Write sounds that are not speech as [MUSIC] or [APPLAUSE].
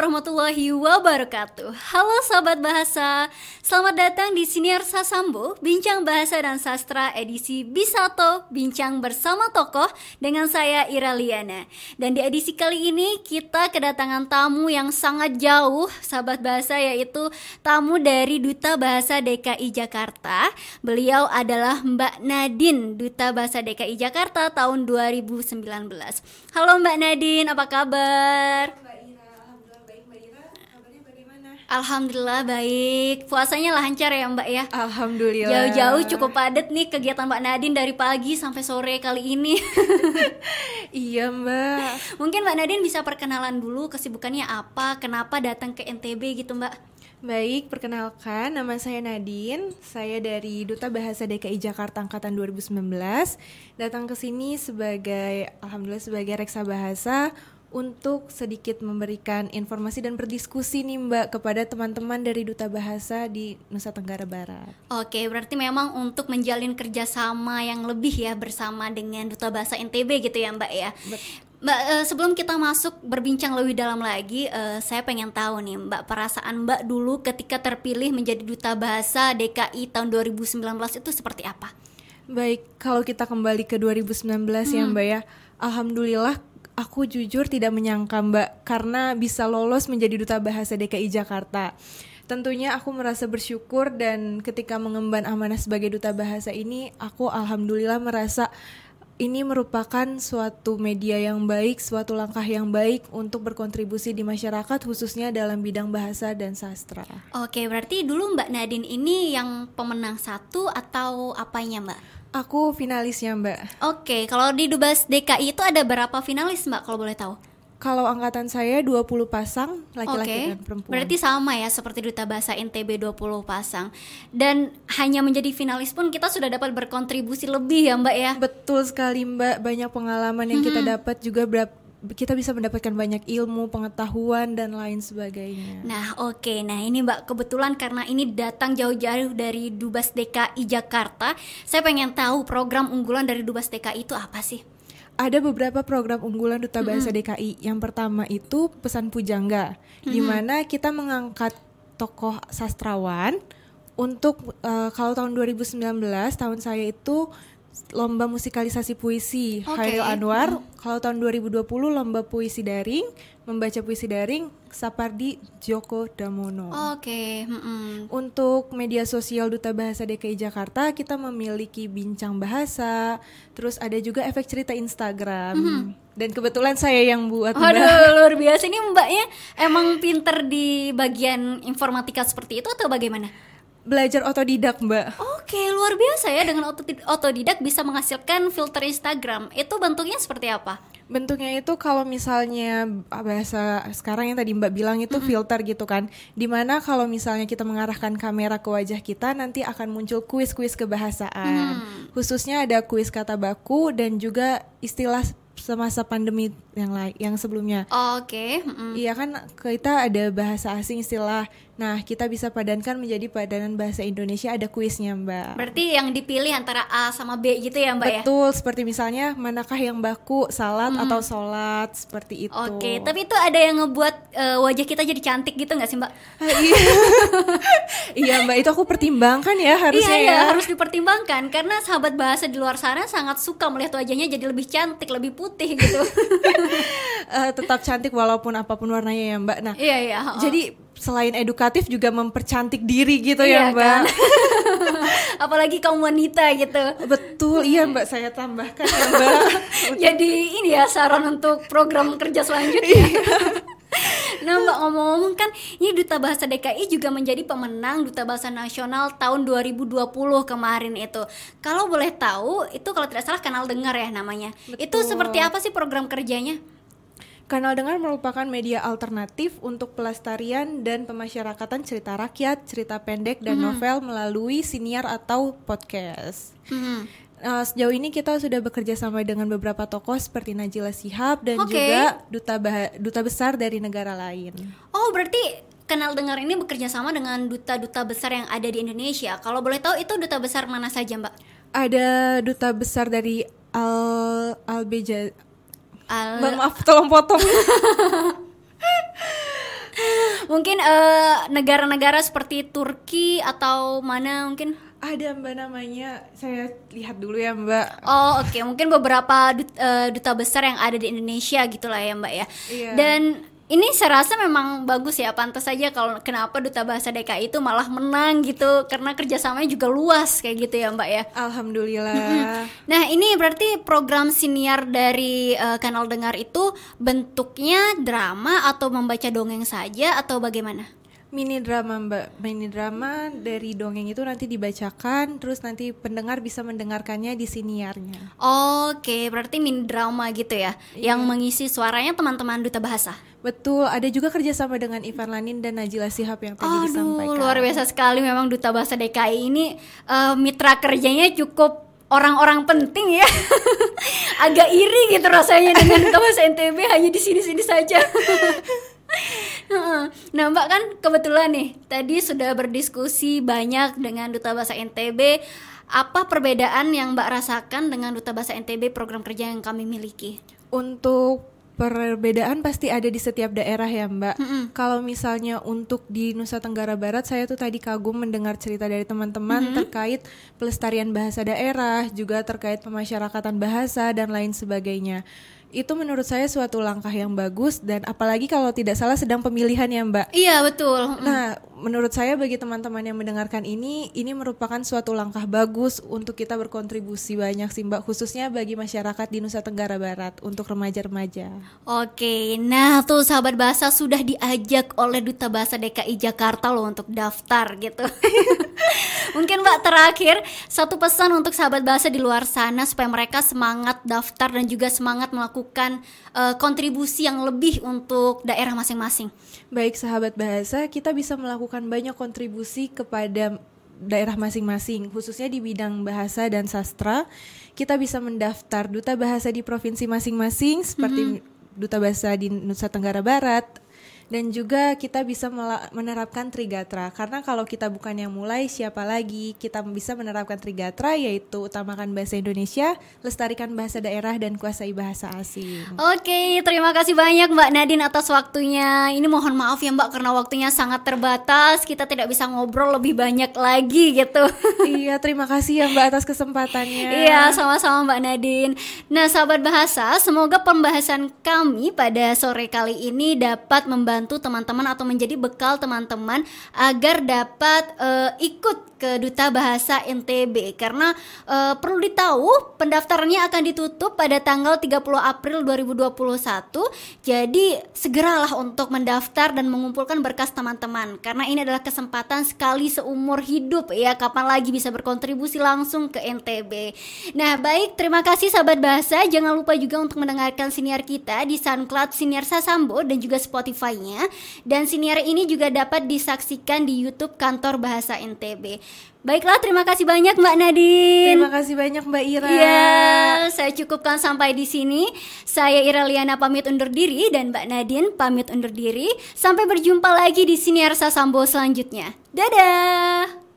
warahmatullahi wabarakatuh. Halo sahabat bahasa, selamat datang di Siniar Sasambo, Bincang Bahasa dan Sastra edisi Bisato, Bincang bersama tokoh dengan saya Ira Liana. Dan di edisi kali ini kita kedatangan tamu yang sangat jauh, sahabat bahasa yaitu tamu dari Duta Bahasa DKI Jakarta. Beliau adalah Mbak Nadine, Duta Bahasa DKI Jakarta tahun 2019. Halo Mbak Nadine, apa kabar? Alhamdulillah baik. Puasanya lancar ya Mbak ya. Alhamdulillah. Jauh-jauh cukup padat nih kegiatan Mbak Nadine dari pagi sampai sore kali ini. [LAUGHS] iya Mbak. Mungkin Mbak Nadine bisa perkenalan dulu kesibukannya apa, kenapa datang ke NTB gitu Mbak. Baik, perkenalkan nama saya Nadine. Saya dari Duta Bahasa DKI Jakarta angkatan 2019. Datang ke sini sebagai alhamdulillah sebagai reksa bahasa untuk sedikit memberikan informasi dan berdiskusi nih Mbak kepada teman-teman dari Duta Bahasa di Nusa Tenggara Barat. Oke, berarti memang untuk menjalin kerjasama yang lebih ya bersama dengan Duta Bahasa NTB gitu ya Mbak ya. Bet Mbak, uh, sebelum kita masuk berbincang lebih dalam lagi, uh, saya pengen tahu nih Mbak perasaan Mbak dulu ketika terpilih menjadi Duta Bahasa DKI tahun 2019 itu seperti apa? Baik, kalau kita kembali ke 2019 ya, hmm. ya Mbak ya, Alhamdulillah aku jujur tidak menyangka Mbak karena bisa lolos menjadi duta bahasa DKI Jakarta. Tentunya aku merasa bersyukur dan ketika mengemban amanah sebagai duta bahasa ini aku alhamdulillah merasa ini merupakan suatu media yang baik, suatu langkah yang baik untuk berkontribusi di masyarakat khususnya dalam bidang bahasa dan sastra. Oke, berarti dulu Mbak Nadine ini yang pemenang satu atau apanya Mbak? Aku finalisnya Mbak. Oke, kalau di Dubas DKI itu ada berapa finalis Mbak kalau boleh tahu? Kalau angkatan saya 20 pasang laki-laki okay. dan perempuan. Berarti sama ya seperti Duta Bahasa NTB 20 pasang. Dan hanya menjadi finalis pun kita sudah dapat berkontribusi lebih ya Mbak ya. Betul sekali Mbak, banyak pengalaman yang -hmm. kita dapat juga berapa kita bisa mendapatkan banyak ilmu, pengetahuan dan lain sebagainya. Nah, oke. Okay. Nah, ini Mbak kebetulan karena ini datang jauh-jauh dari Dubas DKI Jakarta, saya pengen tahu program unggulan dari Dubas DKI itu apa sih? Ada beberapa program unggulan Duta Bahasa mm -hmm. DKI. Yang pertama itu pesan pujangga, mm -hmm. di mana kita mengangkat tokoh sastrawan untuk uh, kalau tahun 2019 tahun saya itu lomba musikalisasi puisi okay. Hairil Anwar. Hmm. Kalau tahun 2020 lomba puisi daring, membaca puisi daring Sapardi Joko Damono. Oke. Okay. Hmm. Untuk media sosial Duta Bahasa DKI Jakarta kita memiliki bincang bahasa, terus ada juga efek cerita Instagram. Hmm. Dan kebetulan saya yang buat. Waduh, luar biasa ini Mbaknya emang pinter di bagian informatika seperti itu atau bagaimana? Belajar otodidak mbak. Oke luar biasa ya dengan otodidak bisa menghasilkan filter Instagram. Itu bentuknya seperti apa? Bentuknya itu kalau misalnya bahasa sekarang yang tadi mbak bilang itu mm -hmm. filter gitu kan. Di mana kalau misalnya kita mengarahkan kamera ke wajah kita nanti akan muncul kuis-kuis kebahasaan. Mm. Khususnya ada kuis kata baku dan juga istilah semasa pandemi yang lain yang sebelumnya. Oh, Oke. Okay. Mm. Iya kan kita ada bahasa asing istilah Nah, kita bisa padankan menjadi padanan bahasa Indonesia ada kuisnya, Mbak. Berarti yang dipilih antara A sama B gitu ya, Mbak Betul, ya? Betul, seperti misalnya manakah yang baku, salat hmm. atau sholat, seperti itu. Oke, okay, tapi itu ada yang ngebuat uh, wajah kita jadi cantik gitu nggak sih, Mbak? Ah, iya. [LAUGHS] iya, Mbak, itu aku pertimbangkan ya harusnya iya, iya, ya. harus dipertimbangkan karena sahabat bahasa di luar sana sangat suka melihat wajahnya jadi lebih cantik, lebih putih gitu. uh, [LAUGHS] tetap cantik walaupun apa pun warnanya ya, Mbak. Nah, iya, iya. Oh. Jadi selain edukatif juga mempercantik diri gitu ya, iya, ya mbak kan? [LAUGHS] apalagi kaum wanita gitu betul iya mbak saya tambahkan ya mbak [LAUGHS] jadi ini ya saran untuk program kerja selanjutnya iya. [LAUGHS] Nah Mbak ngomong-ngomong kan ini Duta Bahasa DKI juga menjadi pemenang Duta Bahasa Nasional tahun 2020 kemarin itu. Kalau boleh tahu itu kalau tidak salah kanal dengar ya namanya. Betul. Itu seperti apa sih program kerjanya? Kanal Dengar merupakan media alternatif untuk pelestarian dan pemasyarakatan cerita rakyat, cerita pendek, dan mm -hmm. novel melalui siniar atau podcast. Mm -hmm. Uh, sejauh ini kita sudah bekerja sama dengan beberapa tokoh seperti Najila Sihab dan okay. juga duta duta besar dari negara lain. Oh, berarti Kanal Dengar ini bekerja sama dengan duta-duta besar yang ada di Indonesia. Kalau boleh tahu itu duta besar mana saja, Mbak? Ada duta besar dari Al Albeja Al... Mbak maaf tolong potong [LAUGHS] mungkin eh, negara-negara seperti Turki atau mana mungkin Ada mbak namanya, saya lihat dulu ya mbak. Oh oke mungkin beberapa dut- eh, duta besar yang ada di Indonesia gitulah ya mbak ya. Iya. Dan ini saya rasa memang bagus ya pantas saja kalau kenapa duta bahasa DKI itu malah menang gitu karena kerjasamanya juga luas kayak gitu ya mbak ya. Alhamdulillah. Nah ini berarti program siniar dari eh, kanal dengar itu bentuknya drama atau membaca dongeng saja atau bagaimana? Mini drama mbak, mini drama dari dongeng itu nanti dibacakan, terus nanti pendengar bisa mendengarkannya di siniarnya. Oke berarti mini drama gitu ya yang mengisi suaranya teman-teman duta bahasa. Betul, ada juga kerjasama dengan Ivan Lanin dan Najila Sihab yang tadi Aduh, disampaikan. luar biasa sekali memang Duta Bahasa DKI ini eh, mitra kerjanya cukup orang-orang penting ya. [LAUGHS] Agak iri gitu rasanya dengan Duta Bahasa NTB hanya di sini-sini saja. [LAUGHS] Heeh. nah, Mbak kan kebetulan nih tadi sudah berdiskusi banyak dengan Duta Bahasa NTB. Apa perbedaan yang Mbak rasakan dengan Duta Bahasa NTB program kerja yang kami miliki? Untuk perbedaan pasti ada di setiap daerah ya Mbak. Kalau misalnya untuk di Nusa Tenggara Barat, saya tuh tadi kagum mendengar cerita dari teman-teman terkait pelestarian bahasa daerah, juga terkait pemasyarakatan bahasa dan lain sebagainya. Itu menurut saya suatu langkah yang bagus dan apalagi kalau tidak salah sedang pemilihan ya Mbak. Iya, betul. Nah, menurut saya bagi teman-teman yang mendengarkan ini, ini merupakan suatu langkah bagus untuk kita berkontribusi banyak sih Mbak, khususnya bagi masyarakat di Nusa Tenggara Barat untuk remaja-remaja. Oke, nah tuh sahabat bahasa sudah diajak oleh Duta Bahasa DKI Jakarta loh untuk daftar gitu. [LAUGHS] Mungkin Mbak terakhir satu pesan untuk sahabat bahasa di luar sana supaya mereka semangat daftar dan juga semangat melakukan eh, kontribusi yang lebih untuk daerah masing-masing. Baik sahabat bahasa, kita bisa melakukan banyak kontribusi kepada daerah masing-masing, khususnya di bidang bahasa dan sastra. Kita bisa mendaftar duta bahasa di provinsi masing-masing seperti duta bahasa di Nusa Tenggara Barat dan juga kita bisa menerapkan Trigatra karena kalau kita bukan yang mulai siapa lagi kita bisa menerapkan Trigatra yaitu utamakan bahasa Indonesia, lestarikan bahasa daerah dan kuasai bahasa asing. Oke, terima kasih banyak Mbak Nadine atas waktunya. Ini mohon maaf ya Mbak karena waktunya sangat terbatas. Kita tidak bisa ngobrol lebih banyak lagi gitu. [LAUGHS] iya, terima kasih ya Mbak atas kesempatannya. Iya, sama-sama Mbak Nadine. Nah, sahabat bahasa, semoga pembahasan kami pada sore kali ini dapat membantu teman-teman atau menjadi bekal teman-teman agar dapat eh, ikut ke Duta Bahasa NTB karena eh, perlu ditahu pendaftarannya akan ditutup pada tanggal 30 April 2021. Jadi segeralah untuk mendaftar dan mengumpulkan berkas teman-teman karena ini adalah kesempatan sekali seumur hidup ya kapan lagi bisa berkontribusi langsung ke NTB. Nah, baik terima kasih sahabat bahasa. Jangan lupa juga untuk mendengarkan siniar kita di SoundCloud Siniar Sasambo dan juga Spotify-nya. Dan siniar ini juga dapat disaksikan di YouTube Kantor Bahasa NTB. Baiklah, terima kasih banyak Mbak Nadine. Terima kasih banyak Mbak Ira. Iya, saya cukupkan sampai di sini. Saya Ira Liana pamit undur diri dan Mbak Nadine pamit undur diri. Sampai berjumpa lagi di Siniar Sasambo selanjutnya. Dadah.